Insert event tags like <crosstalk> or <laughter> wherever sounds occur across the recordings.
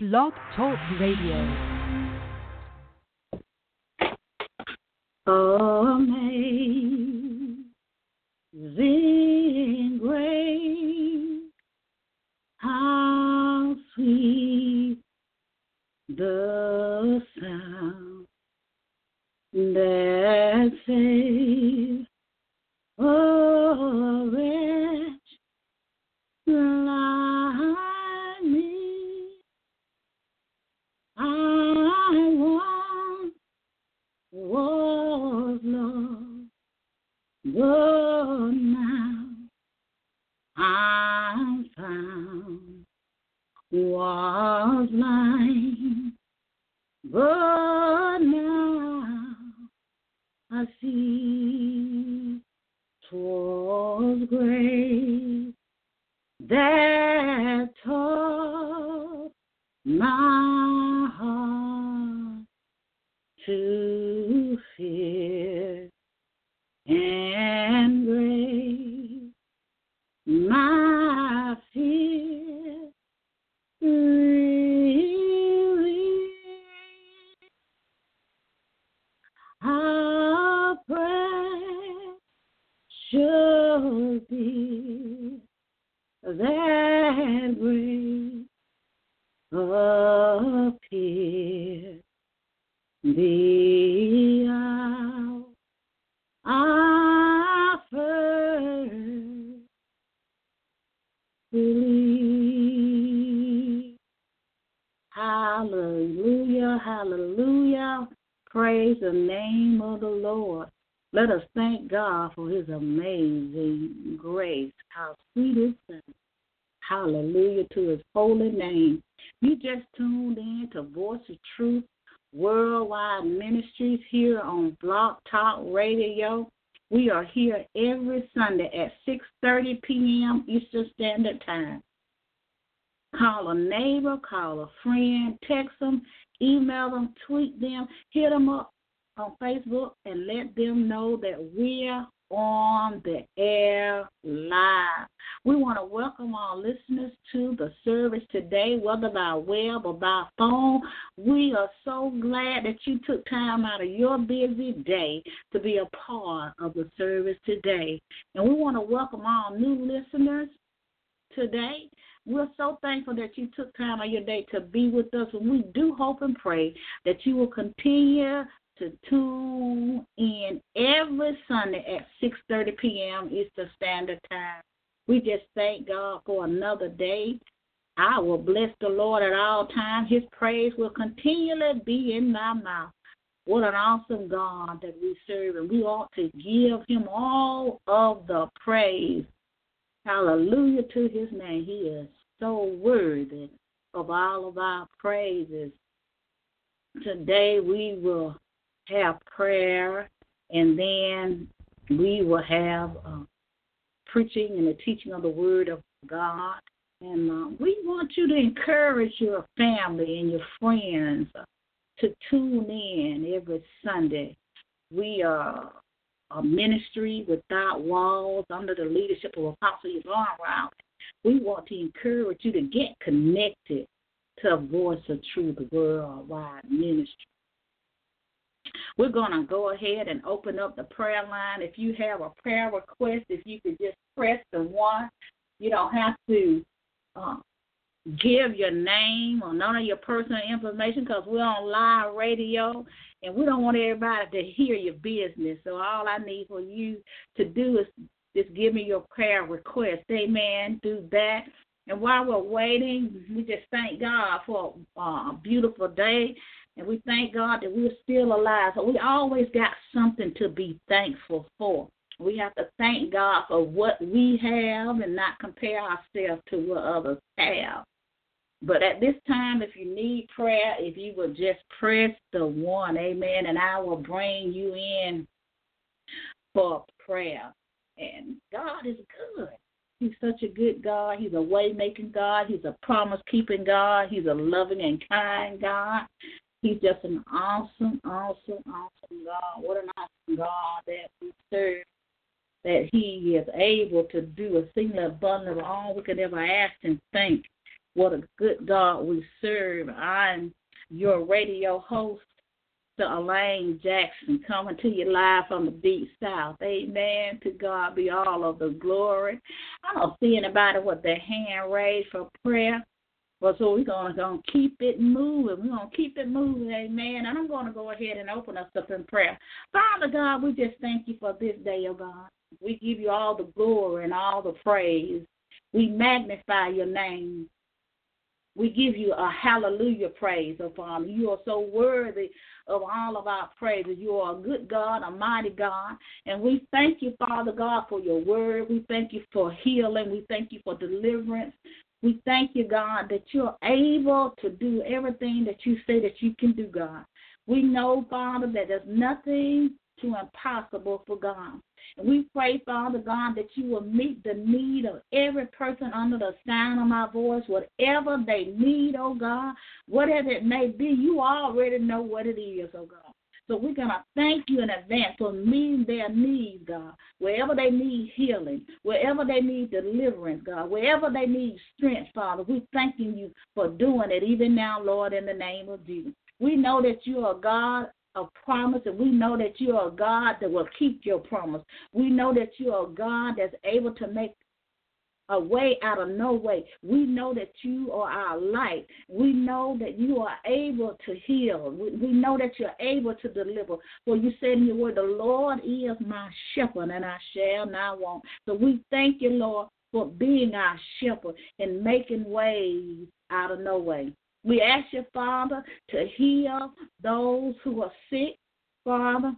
Blog Talk Radio. Amazing grace, how sweet the sound that saved but now I'm found. Was blind, but now I see 'twas grace that taught my heart to fear appear the hour I first. Hallelujah, hallelujah. Praise the name of the Lord. Let us thank God for his amazing grace. How sweet is that. Hallelujah to his holy name. You just tuned in to Voice of Truth Worldwide Ministries here on Blog Talk Radio. We are here every Sunday at 6:30 p.m. Eastern Standard Time. Call a neighbor, call a friend, text them, email them, tweet them, hit them up on Facebook, and let them know that we're on the air live. We want to welcome our listeners to the service today, whether by web or by phone. We are so glad that you took time out of your busy day to be a part of the service today. And we want to welcome all new listeners today. We're so thankful that you took time out of your day to be with us, and we do hope and pray that you will continue to tune in every Sunday at 6:30 p.m. Eastern Standard Time. We just thank God for another day. I will bless the Lord at all times. His praise will continually be in my mouth. What an awesome God that we serve, and we ought to give him all of the praise. Hallelujah to his name. He is so worthy of all of our praises. Today we will have prayer, and then we will have uh, preaching and the teaching of the Word of God. And uh, we want you to encourage your family and your friends to tune in every Sunday. We are a ministry without walls under the leadership of Apostle Yvonne Riley. We want to encourage you to get connected to a voice of truth, worldwide ministry. We're going to go ahead and open up the prayer line. If you have a prayer request, if you could just press the one, you don't have to uh, give your name or none of your personal information because we're on live radio and we don't want everybody to hear your business. So all I need for you to do is just give me your prayer request. Amen. Do that. And while we're waiting, we just thank God for a beautiful day. And we thank God that we're still alive. So we always got something to be thankful for. We have to thank God for what we have and not compare ourselves to what others have. But at this time, if you need prayer, if you will just press the one, amen, and I will bring you in for prayer. And God is good. He's such a good God. He's a way making God. He's a promise keeping God. He's a loving and kind God. He's just an awesome, awesome, awesome God. What an awesome God that we serve. That He is able to do a single abundant of all we could ever ask and think What a good God we serve. I'm your radio host, the Elaine Jackson, coming to you live from the deep south. Amen. To God be all of the glory. I don't see anybody with their hand raised for prayer. But so we're gonna, gonna keep it moving. We're gonna keep it moving, amen. And I'm gonna go ahead and open us up in prayer. Father God, we just thank you for this day, oh God. We give you all the glory and all the praise. We magnify your name. We give you a hallelujah praise, oh Father. You are so worthy of all of our praises. You are a good God, a mighty God. And we thank you, Father God, for your word. We thank you for healing. We thank you for deliverance. We thank you, God, that you're able to do everything that you say that you can do, God. We know, Father, that there's nothing too impossible for God. And we pray, Father God, that you will meet the need of every person under the sound of my voice, whatever they need, oh God, whatever it may be, you already know what it is, oh God. So we're going to thank you in advance for meeting their needs, God. Wherever they need healing, wherever they need deliverance, God, wherever they need strength, Father, we're thanking you for doing it even now, Lord, in the name of Jesus. We know that you are God of promise, and we know that you are God that will keep your promise. We know that you are God that's able to make a way out of no way. We know that you are our light. We know that you are able to heal. We, know that you're able to deliver. For you said in your word, the Lord is my shepherd, and I shall not want. So we thank you, Lord, for being our shepherd and making ways out of no way. We ask you, Father, to heal those who are sick, Father.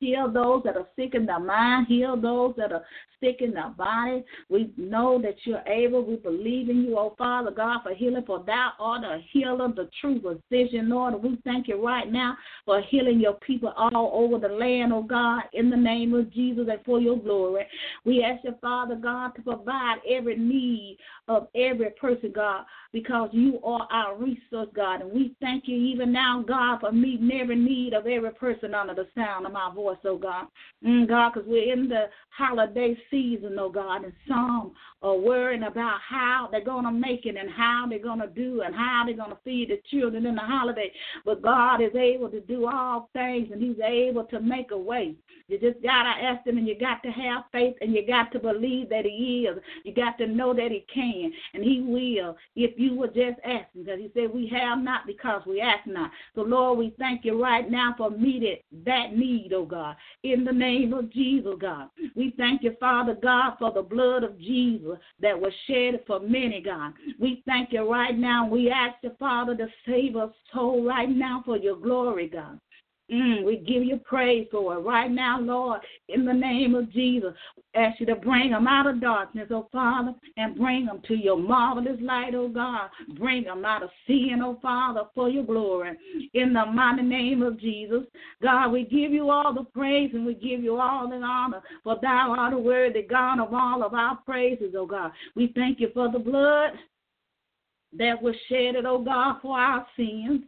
Heal those that are sick in their mind. Heal those that are sick in their body. We know that you're able. We believe in you, oh Father God, for healing. For thou art a healer, the true physician, Lord. We thank you right now for healing your people all over the land, oh God, in the name of Jesus and for your glory. We ask you, Father God, to provide every need of every person, God, because you are our resource, God. And we thank you even now, God, for meeting every need of every person under the sound of my voice, oh God. Mm, God, because we're in the holiday season, oh God, and some are worrying about how they're going to make it and how they're going to do and how they're going to feed the children in the holiday. But God is able to do all things and He's able to make a way. You just got to ask Him and you got to have faith and you got to believe that He is. You got to know that He can and He will if you would just asking because He said, We have not because we ask not. So, Lord, we thank you right now for meeting that need, oh God, in the name of Jesus, God. We thank you, Father God, for the blood of Jesus that was shed for many, God. We thank you right now. We ask you, Father, to save us soul right now for your glory, God. Mm, we give you praise for it right now, Lord, in the name of Jesus. Ask you to bring them out of darkness, oh Father, and bring them to your marvelous light, oh God. Bring them out of sin, oh Father, for your glory. In the mighty name of Jesus, God, we give you all the praise and we give you all the honor, for thou art the worthy God of all of our praises, oh God. We thank you for the blood that was shed, oh God, for our sins.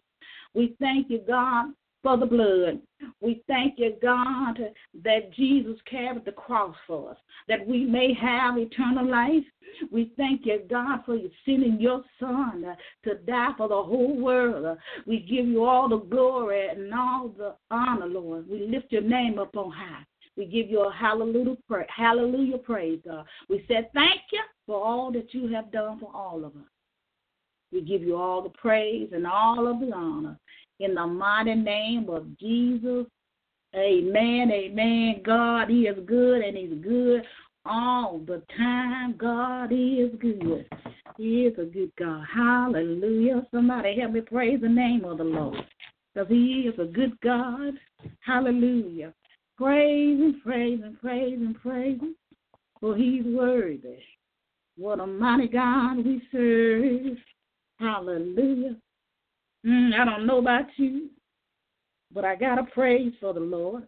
We thank you, God, for the blood. We thank you, God, that Jesus carried the cross for us, that we may have eternal life. We thank you, God, for you sending your Son to die for the whole world. We give you all the glory and all the honor, Lord. We lift your name up on high. We give you a hallelujah, hallelujah praise, God. We said thank you for all that you have done for all of us. We give you all the praise and all of the honor in the mighty name of Jesus. Amen. Amen. God He is good and He's good all the time. God is good. He is a good God. Hallelujah. Somebody help me praise the name of the Lord. Because He is a good God. Hallelujah. Praise and praise and praise and praise Him. For He's worthy. What a mighty God we serve. Hallelujah. Mm, I don't know about you, but I got to praise for the Lord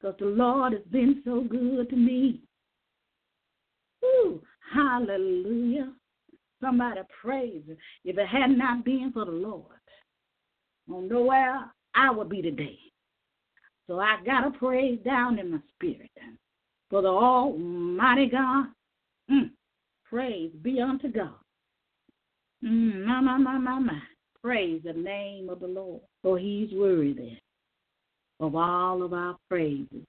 because the Lord has been so good to me. Ooh, hallelujah. Somebody praise him. If it had not been for the Lord, I don't know where I would be today. So I got to praise down in my spirit for the Almighty God. Mm, praise be unto God. Mm, my, my, my, my, my. Praise the name of the Lord, for he's worthy of all of our praises.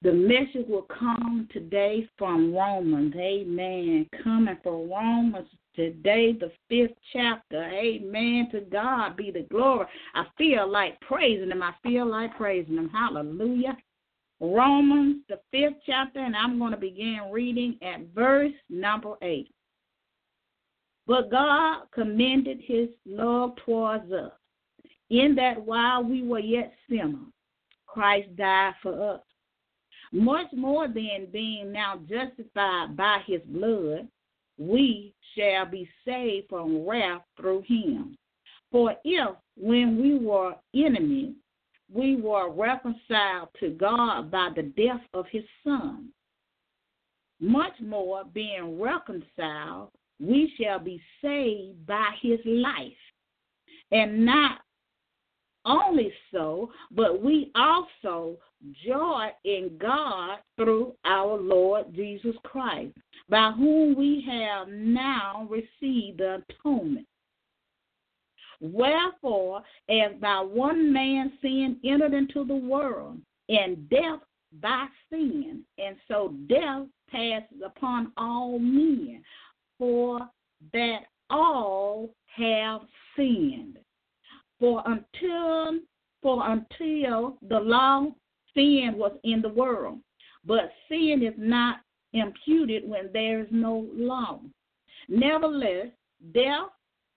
The message will come today from Romans. Amen. Coming from Romans today, the fifth chapter. Amen. To God be the glory. I feel like praising Him. I feel like praising Him. Hallelujah. Romans, the fifth chapter, and I'm going to begin reading at verse number eight. But God commended His love towards us, in that while we were yet sinners, Christ died for us much more than being now justified by his blood, we shall be saved from wrath through him. For if, when we were enemies, we were reconciled to God by the death of his Son, much more being reconciled, we shall be saved by his life. And not only so, but we also joy in God through our Lord Jesus Christ, by whom we have now received the atonement. Wherefore, as by one man sin entered into the world, and death by sin, and so death passes upon all men, for that all have sinned. For until for until the law sin was in the world, but sin is not imputed when there is no law. Nevertheless, death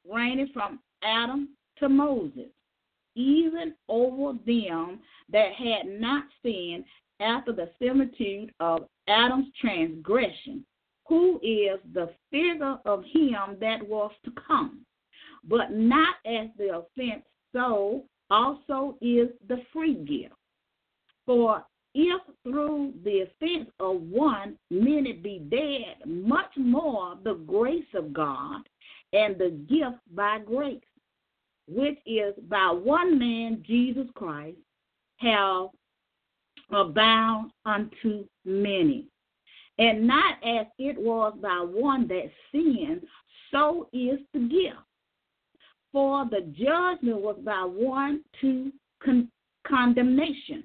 reigned from Adam to Moses, even over them that had not sinned after the similitude of Adam's transgression, who is the figure of him that was to come, but not as the offense, so also is the free gift. For if through the offense of one many be dead, much more the grace of God and the gift by grace, which is by one man, Jesus Christ, have abound unto many. And not as it was by one that sinned, so is the gift. For the judgment was by one to con- condemnation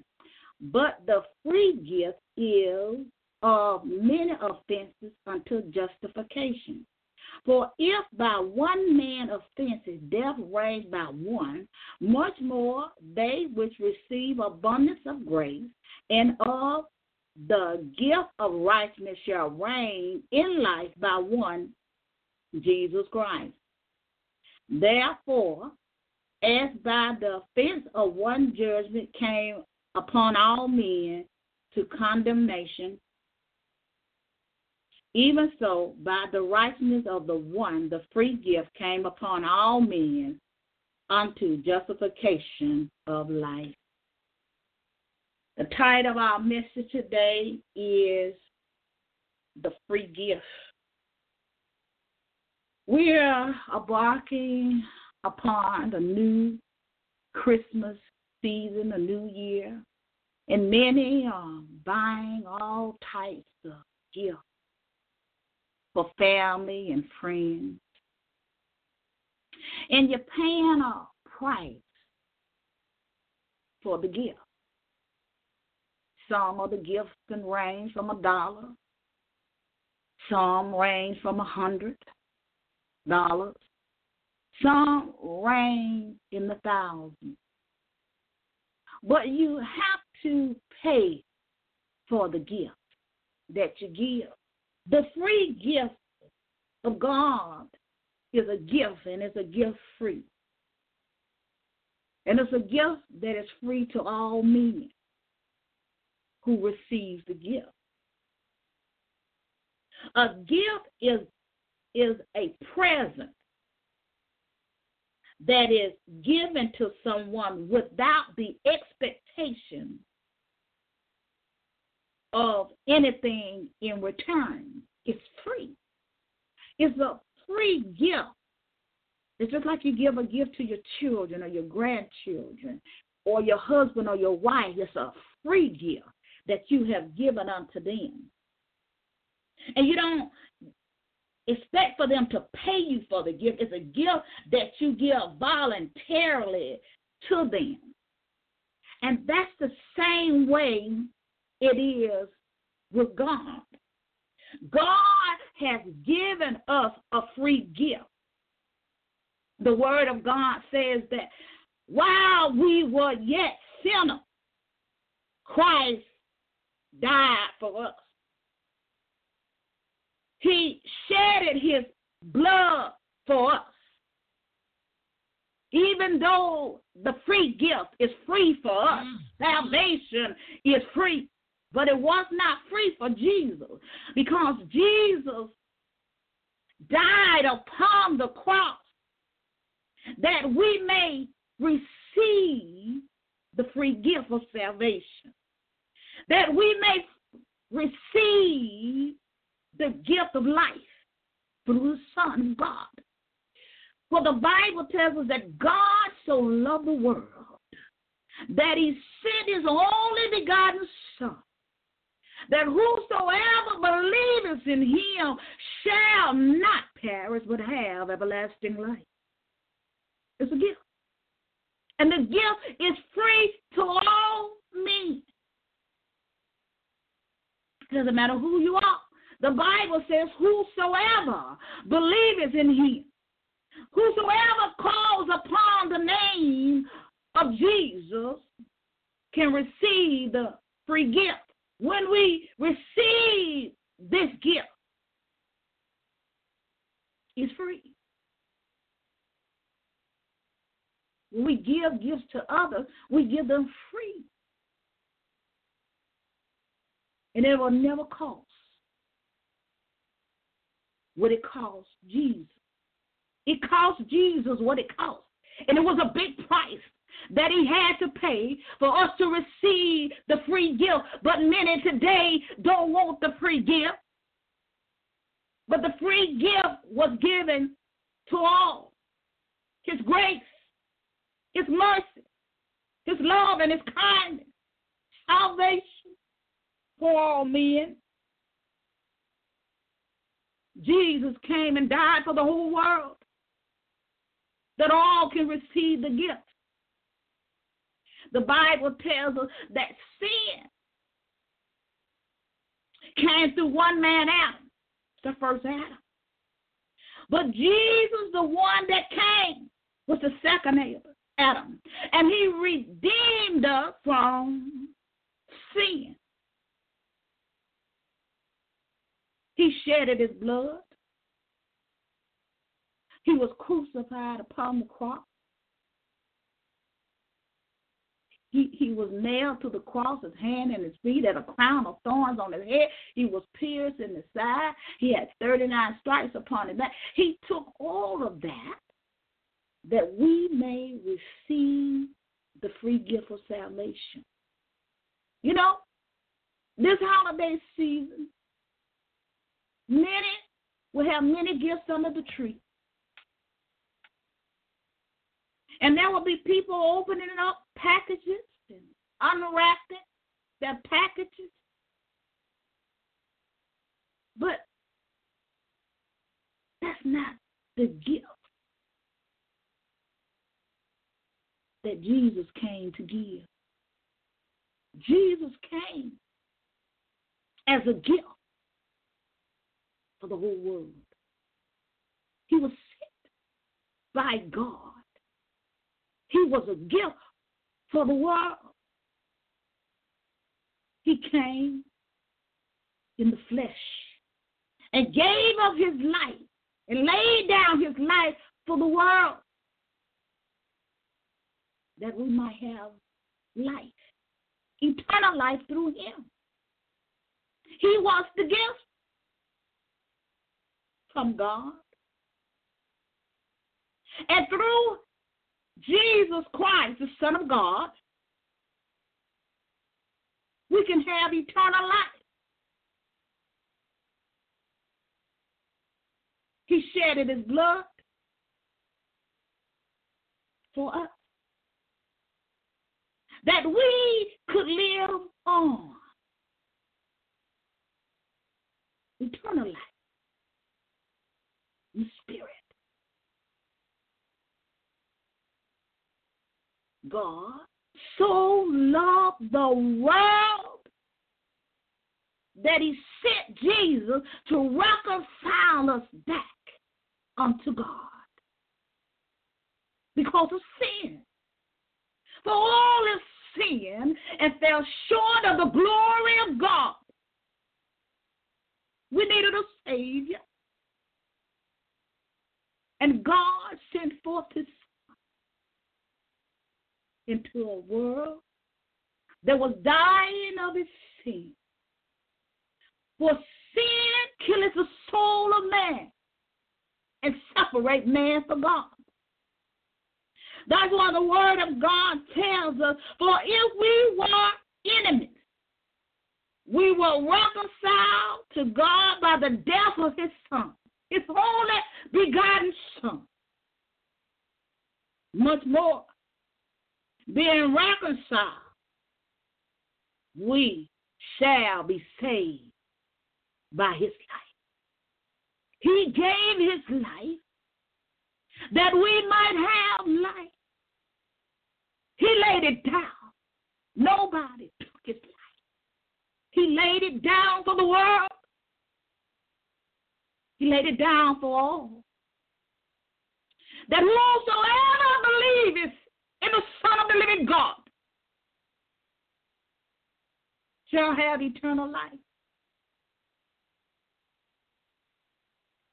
but the free gift is of many offenses unto justification. For if by one man offenses death reigned by one, much more they which receive abundance of grace and of the gift of righteousness shall reign in life by one, Jesus Christ. Therefore, as by the offense of one judgment came upon all men to condemnation. Even so, by the righteousness of the one, the free gift came upon all men unto justification of life. The title of our message today is The Free Gift. We are embarking upon the new Christmas season, the new year, and many are buying all types of gifts for family and friends. And you're paying a price for the gift. Some of the gifts can range from a dollar. Some range from a hundred dollars. Some range in the thousands. But you have to pay for the gift that you give. The free gift of God is a gift, and it's a gift free. And it's a gift that is free to all men who receives the gift. A gift is, is a present that is given to someone without the expectation of anything in return. It's free. It's a free gift. It's just like you give a gift to your children or your grandchildren or your husband or your wife. It's a free gift that you have given unto them. And you don't expect for them to pay you for the gift. It's a gift that you give voluntarily to them. And that's the same way it is with God. God has given us a free gift. The Word of God says that while we were yet sinners, Christ died for us. He shedded his blood for us. Even though the free gift is free for us, mm. salvation is free, but it was not free for Jesus because Jesus died upon the cross that we may receive the free gift of salvation, that we may receive the gift of life through the Son of God. For the Bible tells us that God so loved the world that he sent his only begotten Son, that whosoever believeth in him shall not perish but have everlasting life. It's a gift. And the gift is free to all men. Doesn't matter who you are. The Bible says, Whosoever believeth in him, whosoever calls upon the name of Jesus can receive the free gift. When we receive this gift, it's free. When we give gifts to others, we give them free. And it will never cost what it cost Jesus. It cost Jesus what it cost. And it was a big price that he had to pay for us to receive the free gift. But many today don't want the free gift. But the free gift was given to all. His grace, His mercy, His love, and His kindness, salvation for all men. Jesus came and died for the whole world that all can receive the gift. The Bible tells us that sin came through one man, Adam, the first Adam. But Jesus, the one that came, was the second Adam. And he redeemed us from sin. He shedded his blood. He was crucified upon the cross. He, he was nailed to the cross, his hand and his feet, had a crown of thorns on his head. He was pierced in the side. He had 39 stripes upon his back. He took all of that that we may receive the free gift of salvation. You know, this holiday season, Many will have many gifts under the tree. And there will be people opening up packages and unwrapping their packages. But that's not the gift that Jesus came to give. Jesus came as a gift for the whole world. He was sent by God. He was a gift for the world. He came in the flesh and gave up his life and laid down his life for the world that we might have life, eternal life through him. He was the gift from God. And through Jesus Christ, the Son of God, we can have eternal life. He shedded his blood for us. That we could live on eternal life. Spirit. God so loved the world that he sent Jesus to reconcile us back unto God because of sin. For all is sin and fell short of the glory of God. We needed a Savior. And God sent forth His Son into a world that was dying of its sin. For sin killeth the soul of man and separate man from God. That's why the word of God tells us, for if we were enemies, we were reconciled to God by the death of his son, his only begotten son. Much more, being reconciled, we shall be saved by his life. He gave his life that we might have life. He laid it down. Nobody took his life. He laid it down for the world. He laid it down for all. That whosoever believes in the Son of the living God shall have eternal life.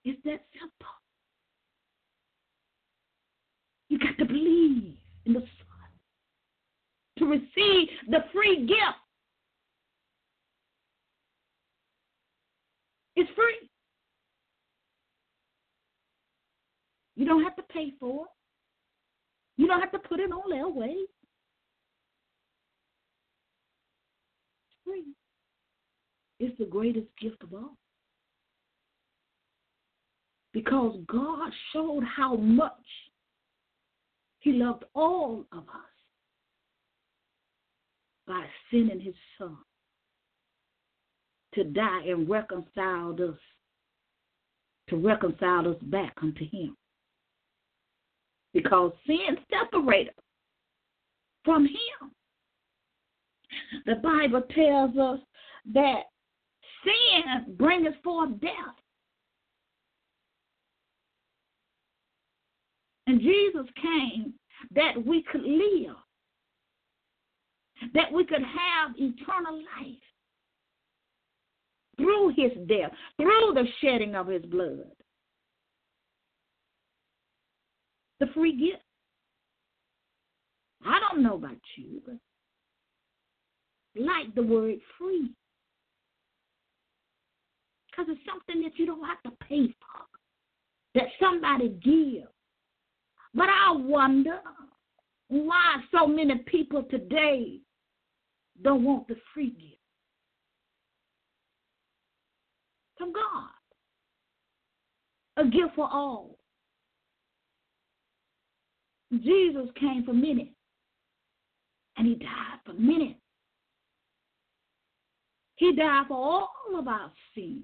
It's that simple. You got to believe in the Son to receive the free gift. It's free. You don't have to pay for it. You don't have to put it on their way. It's free. It's the greatest gift of all. Because God showed how much He loved all of us by sending His Son to die and reconciled us, to reconcile us back unto Him. Because sin separated us from Him. The Bible tells us that sin bringeth forth death. And Jesus came that we could live, that we could have eternal life through his death, through the shedding of his blood. The free gift. I don't know about you, but like the word free. Because it's something that you don't have to pay for, that somebody gives. But I wonder why so many people today don't want the free gift from God. A gift for all. Jesus came for many, and he died for many. He died for all of our sins.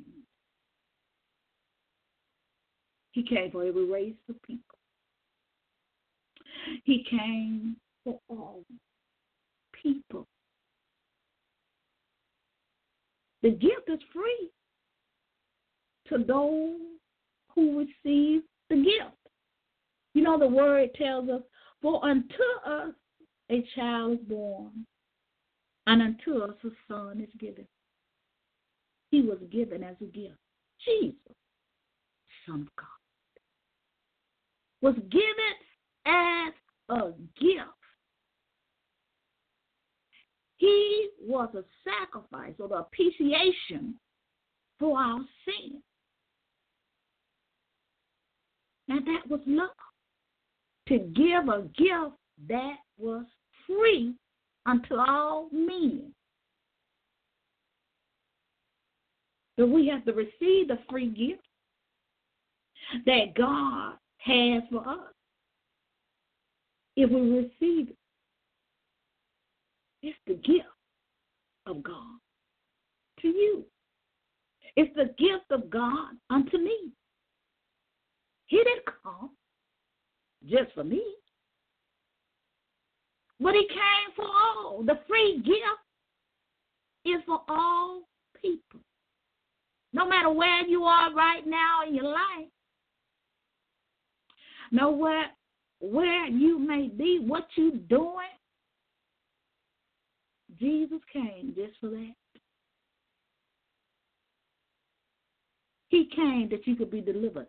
He came for every race of people. He came for all people. The gift is free to those who receive the gift. You know, the word tells us, For unto us a child is born, and unto us a son is given. He was given as a gift. Jesus, Son of God, was given as a gift. He was a sacrifice or the propitiation for our sin. Now that was love. To give a gift that was free unto all men. But we have to receive the free gift that God has for us. If we receive it, it's the gift of God to you. It's the gift of God unto me. He didn't come just for me. But he came for all. The free gift is for all people. No matter where you are right now in your life. No where where you may be, what you doing. Jesus came just for that. He came that you could be delivered.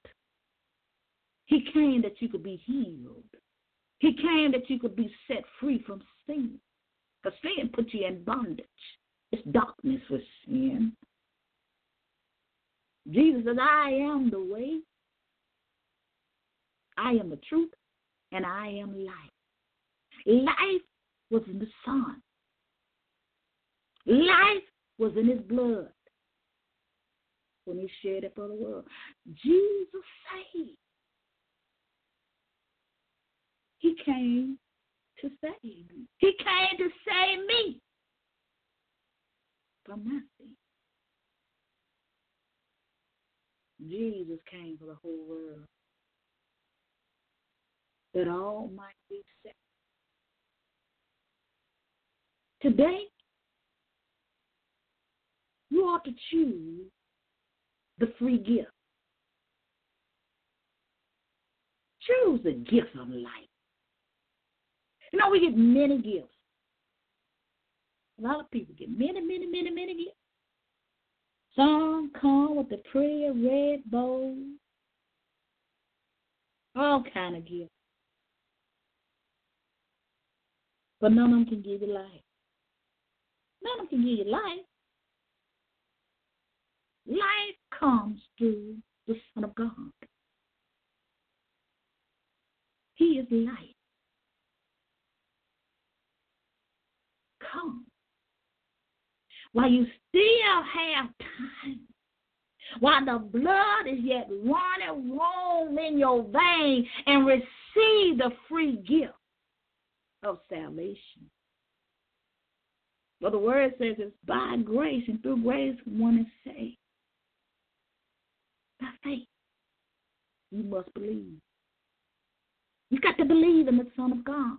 He came that you could be healed. He came that you could be set free from sin. Because sin put you in bondage. It's darkness with sin. Jesus says, I am the way, I am the truth, and I am life. Life was in the Son. Life was in his blood when he shed it for the world. Jesus saved. He came to save me. He came to save me from my sin. Jesus came for the whole world that all might be saved. Today, you ought to choose the free gift. Choose the gift of life. You know, we get many gifts. A lot of people get many, many, many, many gifts. Some come with the pretty red bow, all kind of gifts. But none of them can give you life. None of them can give you life. Life comes through the Son of God. He is life. Come. While you still have time, while the blood is yet running warm in your vein, and receive the free gift of salvation. But the word says it's by grace, and through grace one is saved. By faith. You must believe. You've got to believe in the Son of God.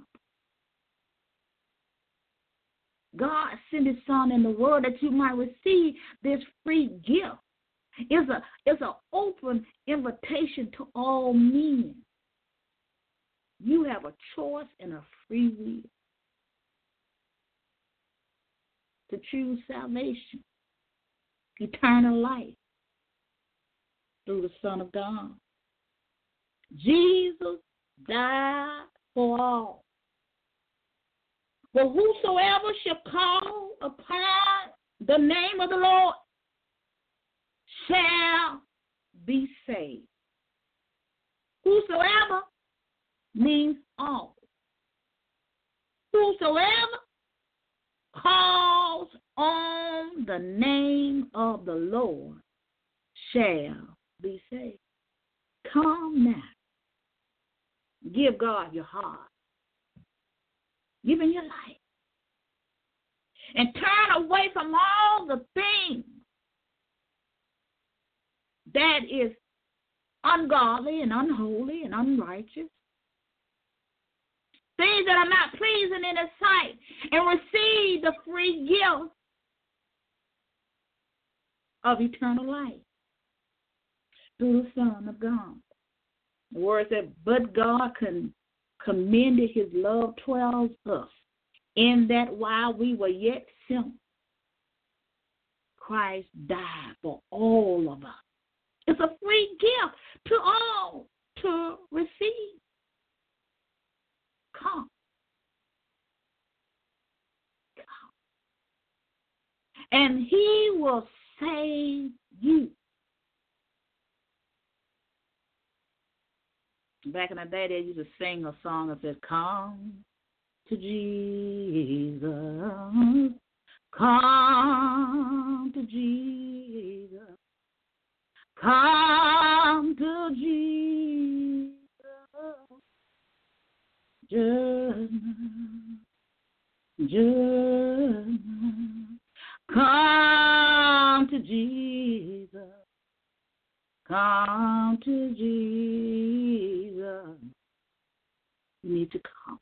God sent his son in the world that you might receive this free gift. It's a it's an open invitation to all men. You have a choice and a free will to choose salvation, eternal life through the Son of God. Jesus died for all. For whosoever shall call upon the name of the Lord shall be saved. Whosoever means all. Whosoever calls on the name of the Lord shall be saved. Come now. Give God your heart. Give him your life. And turn away from all the things that is ungodly and unholy and unrighteous. Things that are not pleasing in his sight. And receive the free gift of eternal life through the Son of God. The word said, but God can commended his love towards us, in that while we were yet sinners, Christ died for all of us. It's a free gift to all to receive. Come. Come. And he will save you. Back in the day, they used to sing a song that said, Come to Jesus. Come to Jesus. Come to Jesus. Just, just come to Jesus. Come to Jesus. You need to come.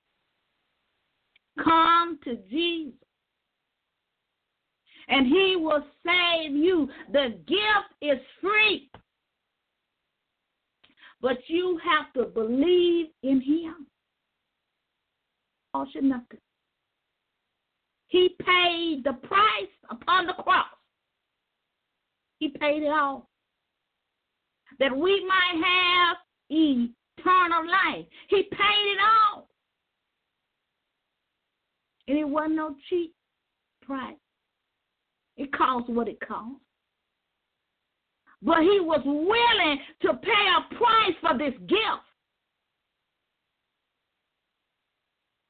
Come to Jesus. And he will save you. The gift is free. But you have to believe in him. Cost you nothing. He paid the price upon the cross. He paid it all. That we might have eternal life. He paid it all. And it wasn't no cheap price. It cost what it cost. But he was willing to pay a price for this gift.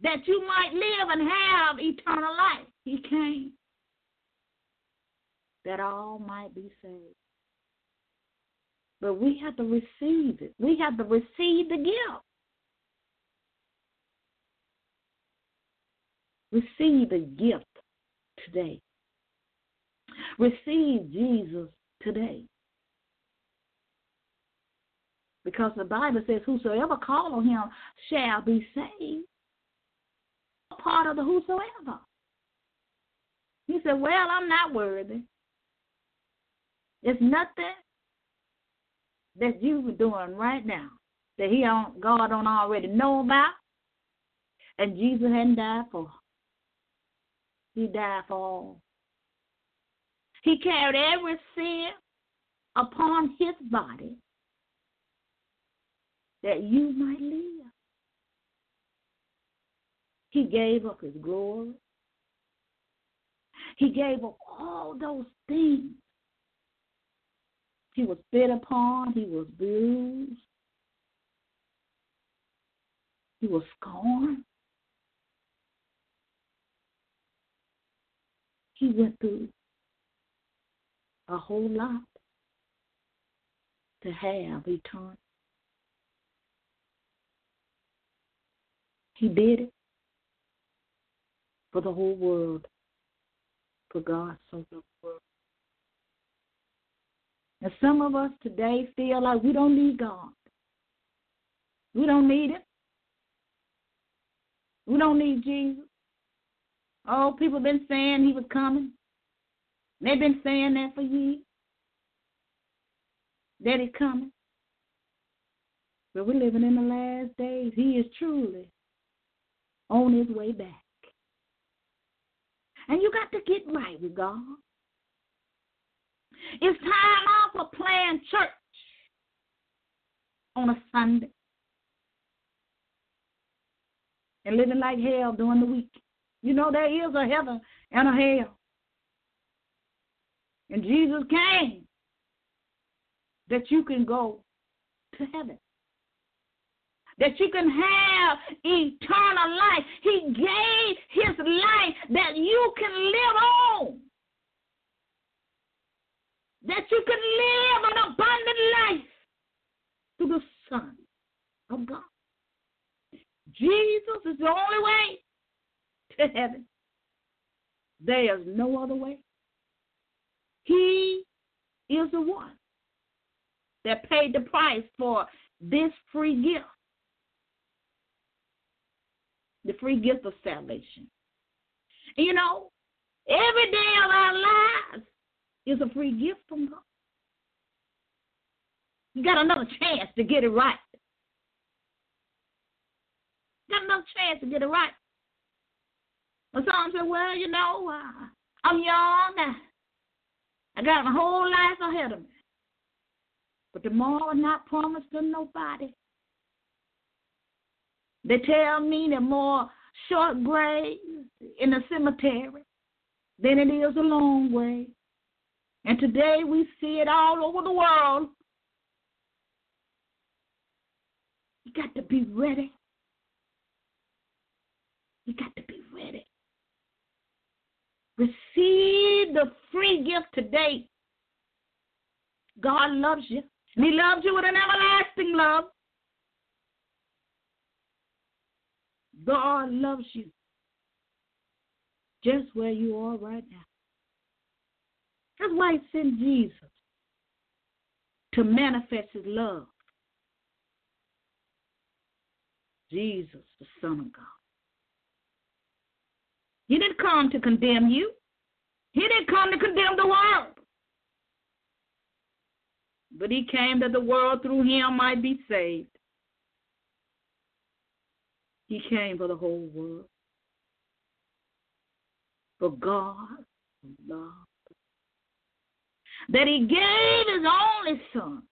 That you might live and have eternal life. He came. That all might be saved. But we have to receive it. We have to receive the gift. Receive the gift today. Receive Jesus today. Because the Bible says, Whosoever call on him shall be saved. A part of the whosoever. He said, Well, I'm not worthy. There's nothing that you're doing right now that he don't, God don't already know about, and Jesus hadn't died for. He died for all. He carried every sin upon his body that you might live. He gave up his glory. He gave up all those things. He was spit upon, he was bruised, he was scorned. He went through a whole lot to have eternity. He did it for the whole world, for God so loved the world. And some of us today feel like we don't need God. We don't need Him. We don't need Jesus. Oh, people been saying He was coming. They've been saying that for years. That He's coming. But we're living in the last days. He is truly on his way back. And you got to get right with God. It's time off for playing church on a Sunday and living like hell during the week. You know, there is a heaven and a hell. And Jesus came that you can go to heaven that you can have eternal life. He gave his life that you can live on. That you can live an abundant life through the Son of God. Jesus is the only way to heaven. There is no other way. He is the one that paid the price for this free gift the free gift of salvation. You know, every day of our lives is a free gift from God. You got another chance to get it right. Got another chance to get it right. But some say, well, you know, uh, I'm young. I got my whole life ahead of me. But tomorrow not promised to nobody. They tell me there more short graves in the cemetery than it is a long grave. And today we see it all over the world. You got to be ready. You got to be ready. Receive the free gift today. God loves you. And He loves you with an everlasting love. God loves you just where you are right now. That's why He sent Jesus to manifest his love. Jesus, the Son of God. He didn't come to condemn you. He didn't come to condemn the world. But he came that the world through him might be saved. He came for the whole world. For God loved that he gave his only son,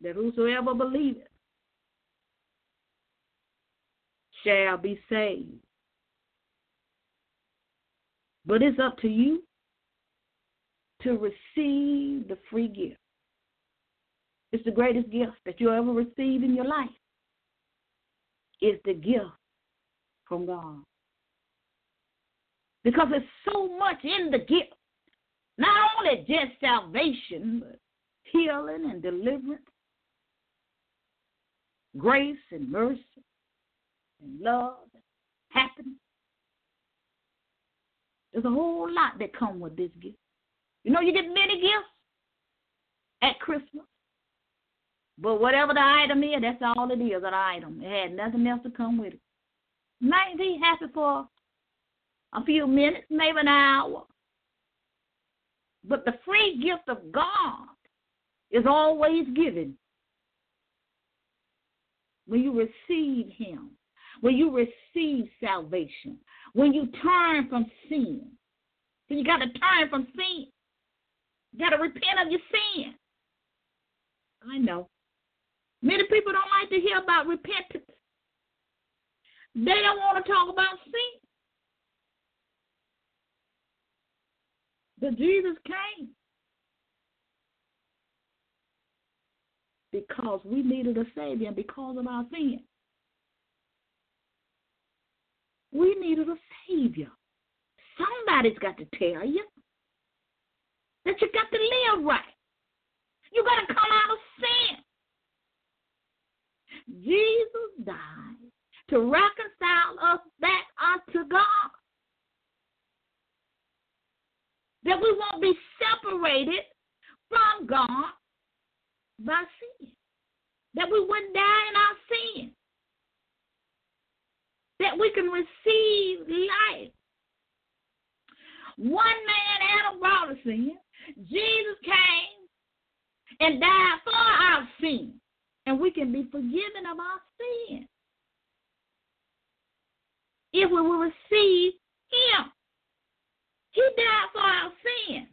that whosoever believeth shall be saved. But it's up to you to receive the free gift. It's the greatest gift that you'll ever receive in your life. It's the gift from God. Because there's so much in the gift. Not only just salvation, but healing and deliverance, grace and mercy, and love, and happiness. There's a whole lot that come with this gift. You know, you get many gifts at Christmas. But whatever the item is, that's all it is, an item. It had nothing else to come with it. Might be happy for a few minutes, maybe an hour. But the free gift of God is always given when you receive Him, when you receive salvation, when you turn from sin. So you got to turn from sin. You got to repent of your sin. I know. Many people don't like to hear about repentance. They don't want to talk about sin. Jesus came because we needed a Savior and because of our sin. We needed a Savior. Somebody's got to tell you that you got to live right. You got to come out of sin. Jesus died to reconcile us back unto God that we won't be separated from God by sin, that we wouldn't die in our sin, that we can receive life. One man, Adam, brought us in. Jesus came and died for our sin, and we can be forgiven of our sin if we will receive. He died for our sin.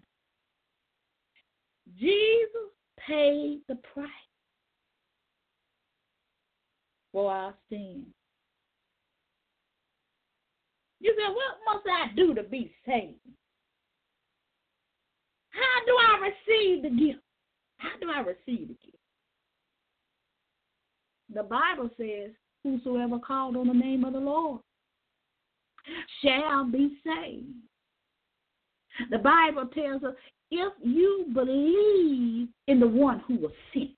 Jesus paid the price for our sin. You said, what must I do to be saved? How do I receive the gift? How do I receive the gift? The Bible says, Whosoever called on the name of the Lord shall be saved. The Bible tells us if you believe in the one who was sent,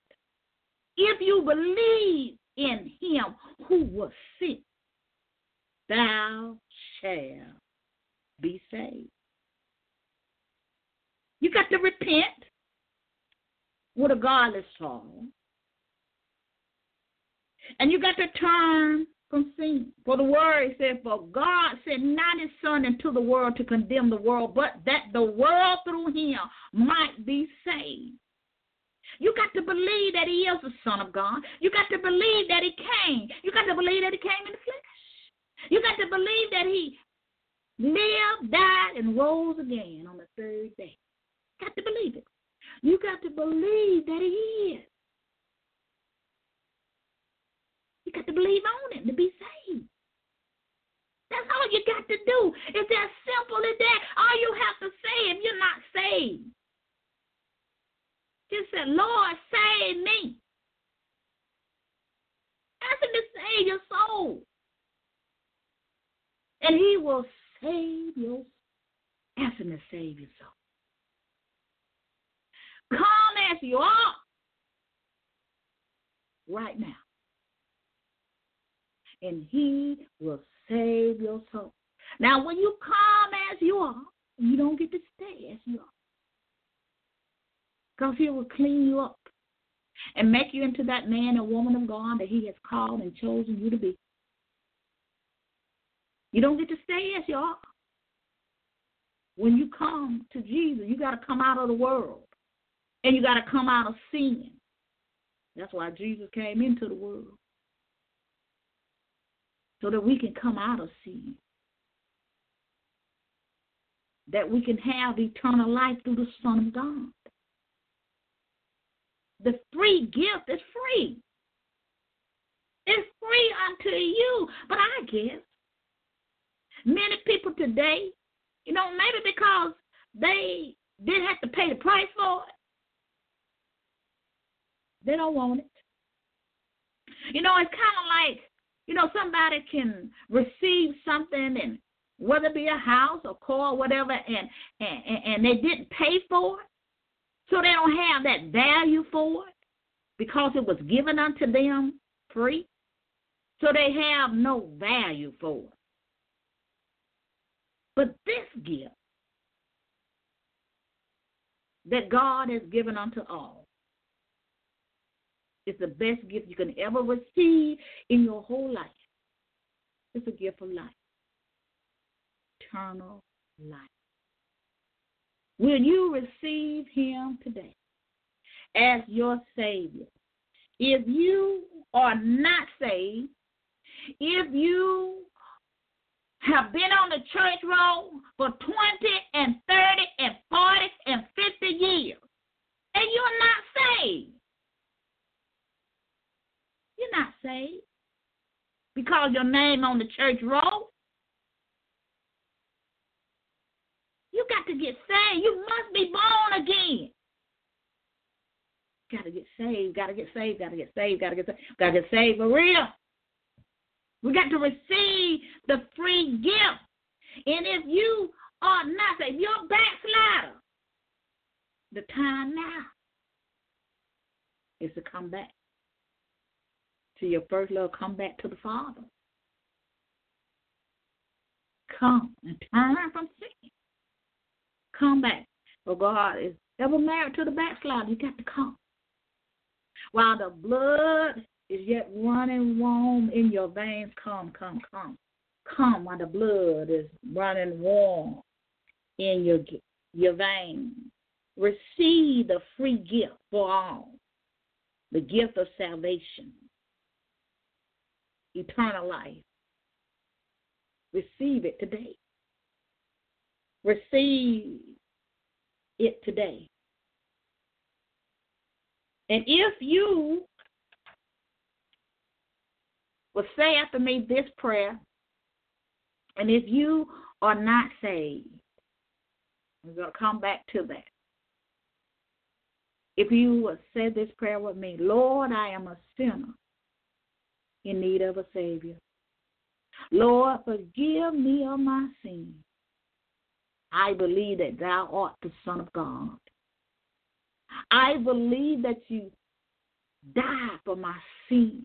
if you believe in him who was sent, thou shalt be saved. You got to repent with a godless sorrow. And you got to turn from sin. For the word said, For God sent not his son into the world to condemn the world, but that the world through him might be saved. You got to believe that he is the Son of God. You got to believe that he came. You got to believe that he came in the flesh. You got to believe that he lived, died, and rose again on the third day. You got to believe it. You got to believe that he is. You got to believe on him to be saved. That's all you got to do. It's that simple as that. All you have to say if you're not saved. Just say, Lord, save me. Ask him to save your soul. And he will save your Ask him to save your soul. Come as you are right now and he will save your soul. Now, when you come as you are, you don't get to stay as you are. Because He will clean you up and make you into that man or woman of God that He has called and chosen you to be. You don't get to stay as you are. When you come to Jesus, you got to come out of the world and you got to come out of sin. That's why Jesus came into the world so that we can come out of sin. That we can have eternal life through the Son of God. The free gift is free. It's free unto you. But I guess many people today, you know, maybe because they didn't have to pay the price for it, they don't want it. You know, it's kind of like, you know, somebody can receive something and whether it be a house or car or whatever, and, and, and they didn't pay for it. So they don't have that value for it because it was given unto them free. So they have no value for it. But this gift that God has given unto all is the best gift you can ever receive in your whole life. It's a gift of life, eternal life. Will you receive Him today as your Savior? If you are not saved, if you have been on the church road for 20 and 30 and 40 and 50 years, and you're not saved, you're not saved because your name on the church roll. You got to get saved. You must be born again. Got to get saved. Got to get saved. Got to get saved. Got to get saved. Got to get saved for real. We got to receive the free gift. And if you are not saved, you're a backslider. The time now is to come back your first love. Come back to the Father. Come and turn from sin. Come back. For God is ever married to the backslider. You got to come. While the blood is yet running warm in your veins, come, come, come. Come while the blood is running warm in your your veins. Receive the free gift for all. The gift of salvation eternal life. Receive it today. Receive it today. And if you will say after me this prayer, and if you are not saved, we're going to come back to that. If you will say this prayer with me, Lord, I am a sinner in need of a Savior. Lord, forgive me of my sins. I believe that thou art the Son of God. I believe that you died for my sins.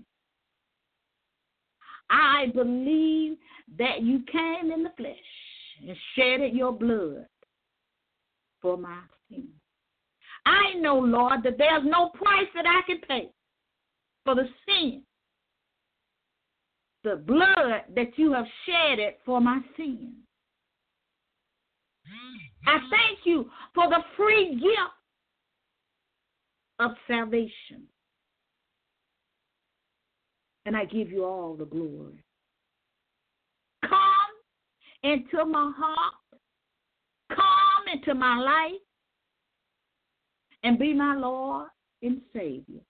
I believe that you came in the flesh and shedded your blood for my sins. I know, Lord, that there's no price that I can pay for the sin the blood that you have shedded for my sins. I thank you for the free gift of salvation. And I give you all the glory. Come into my heart. Come into my life. And be my Lord and Savior.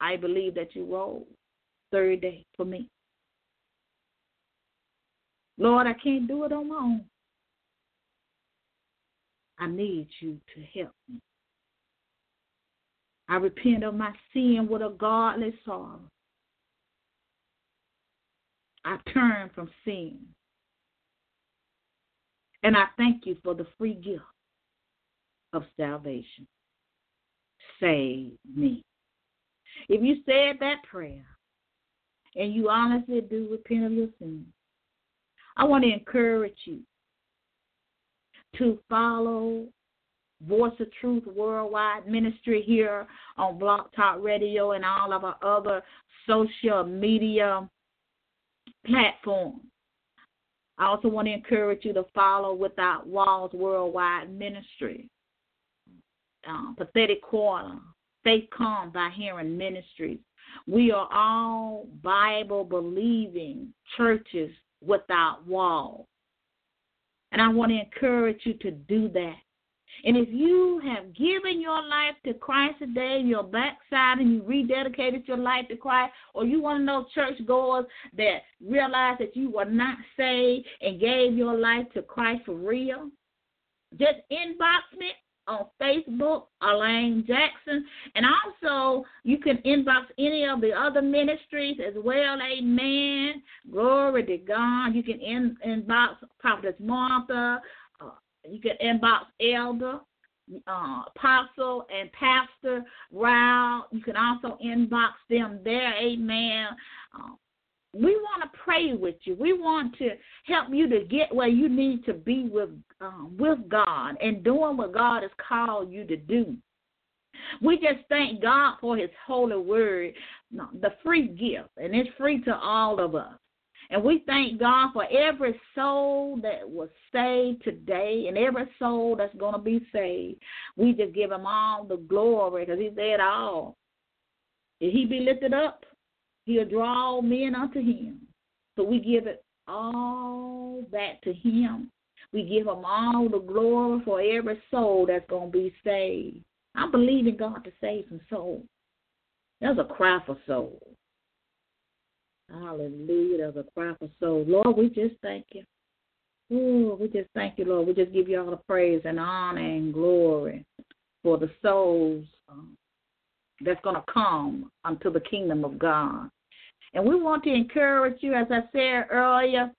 I believe that you rose third day for me. Lord, I can't do it on my own. I need you to help me. I repent of my sin with a godly sorrow. I turn from sin. And I thank you for the free gift of salvation. Save me. If you said that prayer and you honestly do repent of your sins, I want to encourage you to follow Voice of Truth Worldwide Ministry here on Blog Talk Radio and all of our other social media platforms. I also want to encourage you to follow Without Walls Worldwide Ministry, uh, Prophetic Corner, Faith Come by Hearing Ministries. We are all Bible believing churches without walls. And I want to encourage you to do that. And if you have given your life to Christ today, you're backside and you rededicated your life to Christ, or you want to know churchgoers that realize that you were not saved and gave your life to Christ for real, just inbox me on Facebook, Elaine Jackson. And also, you can inbox any of the other ministries as well. Amen. Glory to God. You can in, inbox Prophetess Martha, you can inbox Elder, uh, Apostle, and Pastor Rao. You can also inbox them there. Amen. Uh, we want to pray with you. We want to help you to get where you need to be with um, with God and doing what God has called you to do. We just thank God for His holy word, the free gift, and it's free to all of us. And we thank God for every soul that was saved today and every soul that's going to be saved. We just give him all the glory because he said all. If he be lifted up, he'll draw men unto him. So we give it all back to him. We give him all the glory for every soul that's going to be saved. I'm believing God to save some souls. There's a cry for souls. Hallelujah. There's a cry for souls. Lord, we just thank you. Oh, we just thank you, Lord. We just give you all the praise and honor and glory for the souls um, that's going to come unto the kingdom of God. And we want to encourage you, as I said earlier,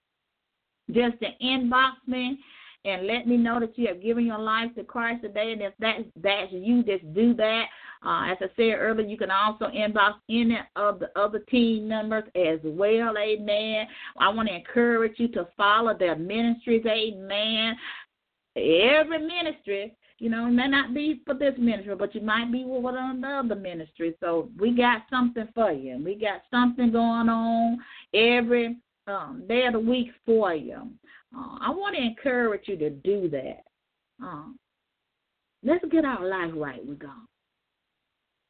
just to inbox me and let me know that you have given your life to Christ today. And if that that's you, just do that. Uh, as I said earlier, you can also inbox any of the other team members as well. Amen. I want to encourage you to follow their ministries. Amen. Every ministry, you know, it may not be for this ministry, but you might be with one of the other ministries. So we got something for you. We got something going on every um, day of the week for you. Uh, I want to encourage you to do that. Uh, let's get our life right with God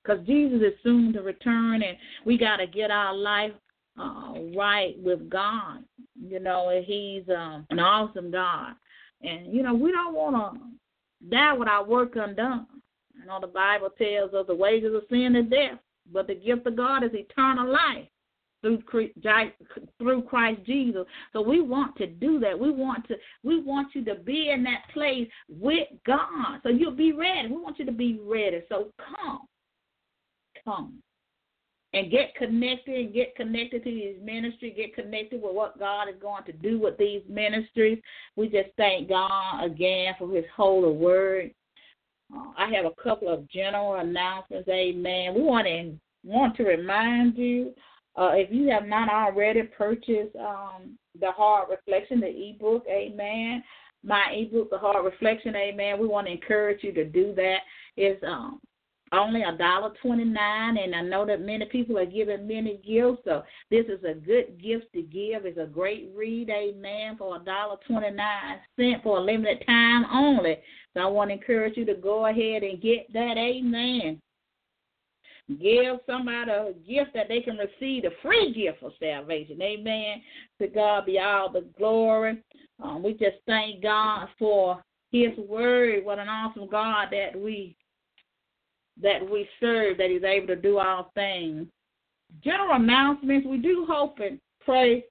because Jesus is soon to return, and we got to get our life uh, right with God. You know, He's um, an awesome God, and you know we don't want to die without work undone. You know, the Bible tells us the wages of sin is death, but the gift of God is eternal life through through Christ Jesus. So we want to do that. We want to we want you to be in that place with God. So you'll be ready. We want you to be ready. So come come and get connected and get connected to these ministries, get connected with what God is going to do with these ministries. We just thank God again for his holy word. Uh, I have a couple of general announcements. Amen. We want to want to remind you uh, if you have not already purchased um, the Heart Reflection, the ebook, Amen. My ebook, the Heart Reflection, Amen. We want to encourage you to do that. It's um, only a dollar twenty nine and I know that many people are giving many gifts, so this is a good gift to give. It's a great read, amen, for a dollar twenty nine cent for a limited time only. So I want to encourage you to go ahead and get that, amen. Give somebody a gift that they can receive a free gift of salvation. Amen. To God be all the glory. Um, we just thank God for His word. What an awesome God that we that we serve, that He's able to do all things. General announcements. We do hope and pray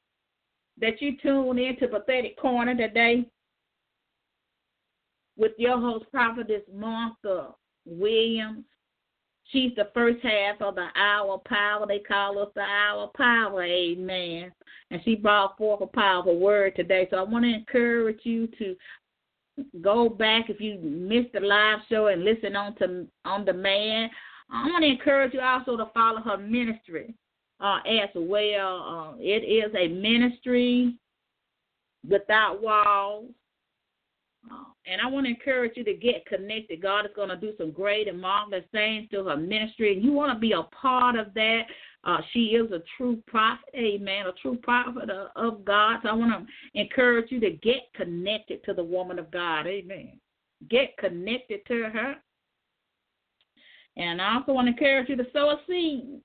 that you tune in to Prophetic Corner today with your host, Prophetess Martha Williams. She's the first half of the hour power. They call us the hour power. Amen. And she brought forth a powerful word today. So I want to encourage you to go back if you missed the live show and listen on to on demand. I want to encourage you also to follow her ministry uh, as well. Uh, it is a ministry without walls. And I want to encourage you to get connected. God is going to do some great and marvelous things through her ministry, and you want to be a part of that. Uh, she is a true prophet, amen, a true prophet of, of God. So I want to encourage you to get connected to the woman of God, amen. Get connected to her. And I also want to encourage you to sow a seed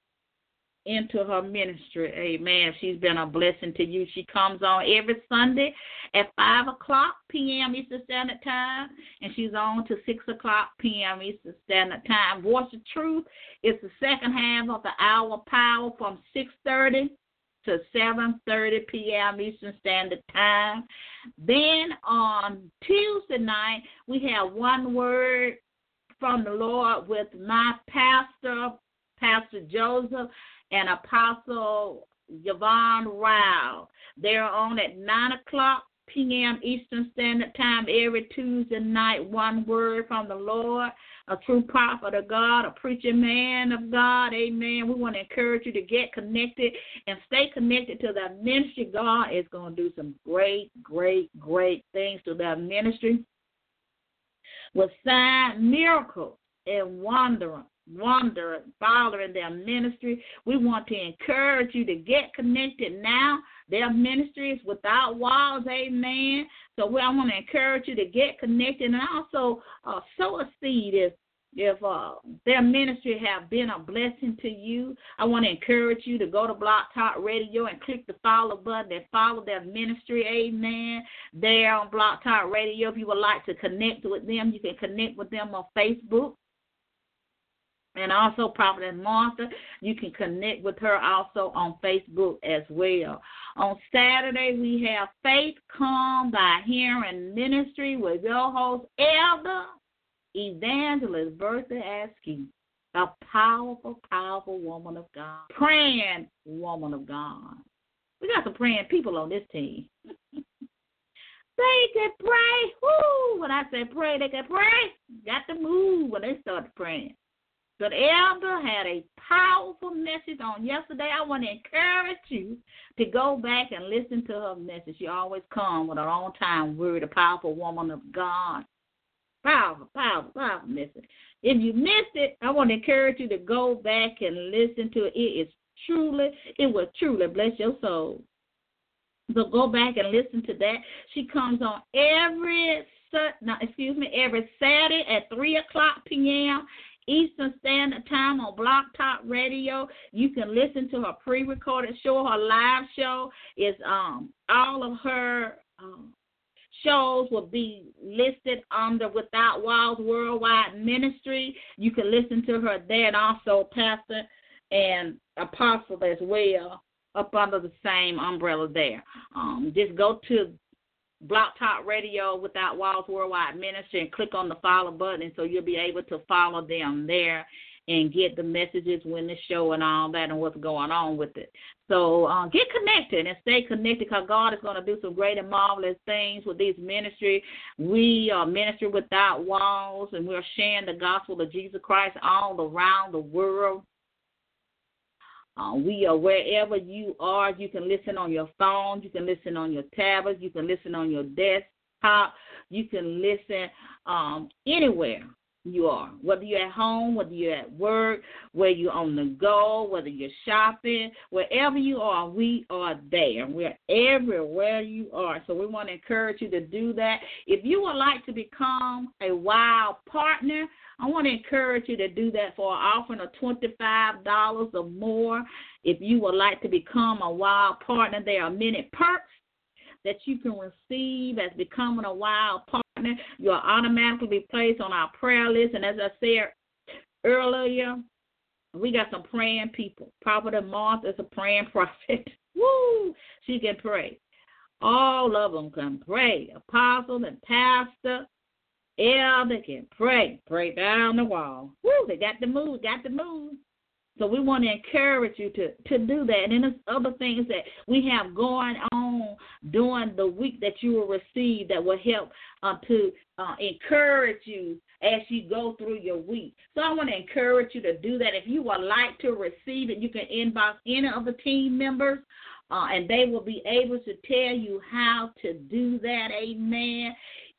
into her ministry. Amen. She's been a blessing to you. She comes on every Sunday at 5 o'clock p.m. Eastern Standard Time, and she's on to 6 o'clock p.m. Eastern Standard Time. Voice of Truth is the second half of the hour power from 6.30 to 7.30 p.m. Eastern Standard Time. Then on Tuesday night, we have one word from the Lord with my pastor, Pastor Joseph, and Apostle Yvonne Rao. They're on at 9 o'clock p.m. Eastern Standard Time every Tuesday night. One word from the Lord, a true prophet of God, a preaching man of God. Amen. We want to encourage you to get connected and stay connected to that ministry. God is going to do some great, great, great things to that ministry with sign miracles and wondering wonder, following their ministry. We want to encourage you to get connected now. Their ministry is without walls, amen. So we, I want to encourage you to get connected and also uh, sow a seed if if uh, their ministry have been a blessing to you, I want to encourage you to go to Blog Talk Radio and click the follow button and follow their ministry. Amen. There on Blog Talk Radio. If you would like to connect with them, you can connect with them on Facebook. And also, Prophet Martha, you can connect with her also on Facebook as well. On Saturday, we have Faith Come by Hearing Ministry with your host, Elder Evangelist Bertha Askew, a powerful, powerful woman of God, praying woman of God. We got some praying people on this team. <laughs> they can pray. Woo! When I say pray, they can pray. Got to move when they start praying. But Elder had a powerful message on yesterday. I want to encourage you to go back and listen to her message. She always comes with her own time word, a powerful woman of God. Powerful, powerful, powerful message. If you missed it, I want to encourage you to go back and listen to it. It is truly, it will truly bless your soul. So go back and listen to that. She comes on every no, excuse me, every Saturday at three o'clock p.m. Eastern Standard Time on Blog Talk Radio. You can listen to her pre-recorded show. Her live show is um all of her um, shows will be listed under Without Walls Worldwide Ministry. You can listen to her there, and also Pastor and Apostle as well up under the same umbrella there. Um, just go to Blog Talk Radio Without Walls Worldwide Ministry and click on the follow button so you'll be able to follow them there and get the messages when the show and all that and what's going on with it. So uh, get connected and stay connected because God is going to do some great and marvelous things with these ministry. We are ministry without walls and we're sharing the gospel of Jesus Christ all around the world. Uh, we are wherever you are. You can listen on your phone. You can listen on your tablet. You can listen on your desktop. You can listen um, anywhere you are, whether you're at home, whether you're at work, whether you're on the go, whether you're shopping, wherever you are, we are there. We're everywhere you are. So we want to encourage you to do that. If you would like to become a wild partner, I want to encourage you to do that for an offering of $25 or more. If you would like to become a wild partner, there are many perks that you can receive as becoming a wild partner You'll automatically be placed on our prayer list. And as I said earlier, we got some praying people. Prophet Martha is a praying <laughs> prophet. Woo! She can pray. All of them can pray. Apostle and pastor, elder can pray. Pray down the wall. Woo! They got the move. Got the move. So we want to encourage you to, to do that. And then there's other things that we have going on during the week that you will receive that will help uh, to uh, encourage you as you go through your week. So I want to encourage you to do that. If you would like to receive it, you can inbox any of the team members. Uh, and they will be able to tell you how to do that. Amen.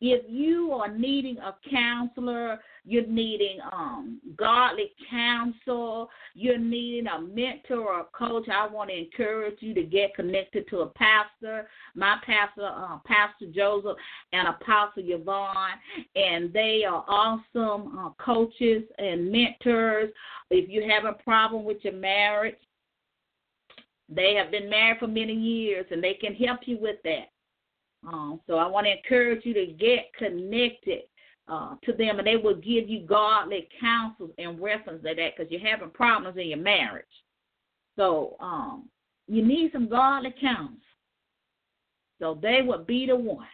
If you are needing a counselor, you're needing um, godly counsel, you're needing a mentor or a coach, I want to encourage you to get connected to a pastor. My pastor, uh, Pastor Joseph, and Apostle Yvonne, and they are awesome uh, coaches and mentors. If you have a problem with your marriage, they have been married for many years, and they can help you with that. Um, so I want to encourage you to get connected uh, to them, and they will give you godly counsel and reference to that because you're having problems in your marriage. So um, you need some godly counsel. So they would be the one.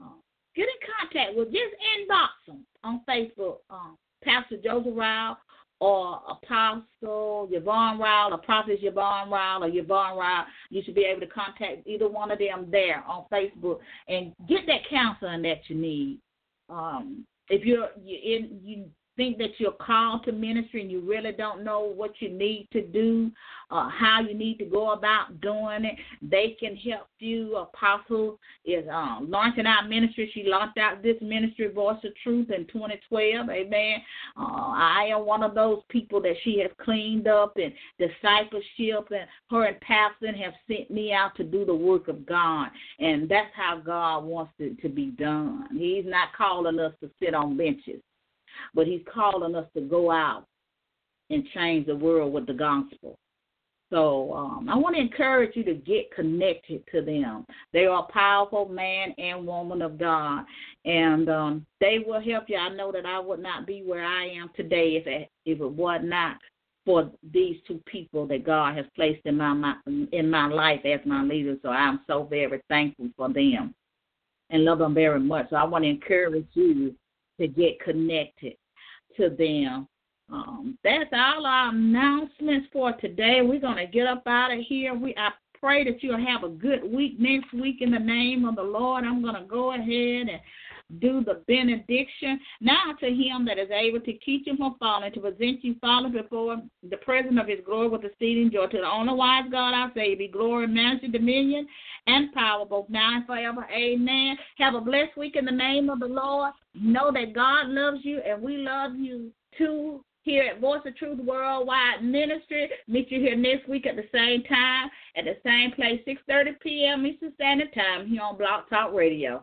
Uh, get in contact with, just inbox them on Facebook, um, Pastor Joseph Ryle or Apostle Yvonne Ryle or Prophet Yvonne Ryle or Yvonne Ryle, you should be able to contact either one of them there on Facebook and get that counseling that you need. Um, if you're you in you think that you're called to ministry and you really don't know what you need to do, uh, how you need to go about doing it, they can help you. Apostle is um, launching out ministry. She launched out this ministry, Voice of Truth, in 2012. Amen. Uh, I am one of those people that she has cleaned up and discipleship, and her and Pastor have sent me out to do the work of God. And that's how God wants it to be done. He's not calling us to sit on benches but He's calling us to go out and change the world with the gospel. So um, I want to encourage you to get connected to them. They are a powerful man and woman of God, and um, they will help you. I know that I would not be where I am today if it, if it not for these two people that God has placed in my, my in my life as my leaders. So I'm so very thankful for them and love them very much. So I want to encourage you to get connected to them. Um, that's all our announcements for today. We're gonna get up out of here. We I pray that you'll have a good week next week in the name of the Lord. I'm gonna go ahead and do the benediction. Now to him that is able to keep you from falling, to present you falling before the presence of his glory with exceeding joy. To the only wise God I say, be glory, majesty, dominion, and power, both now and forever. Amen. Have a blessed week in the name of the Lord. Know that God loves you and we love you too here at Voice of Truth Worldwide Ministry. Meet you here next week at the same time, at the same place, 6.30 p.m. Eastern Standard Time here on Blog Talk Radio.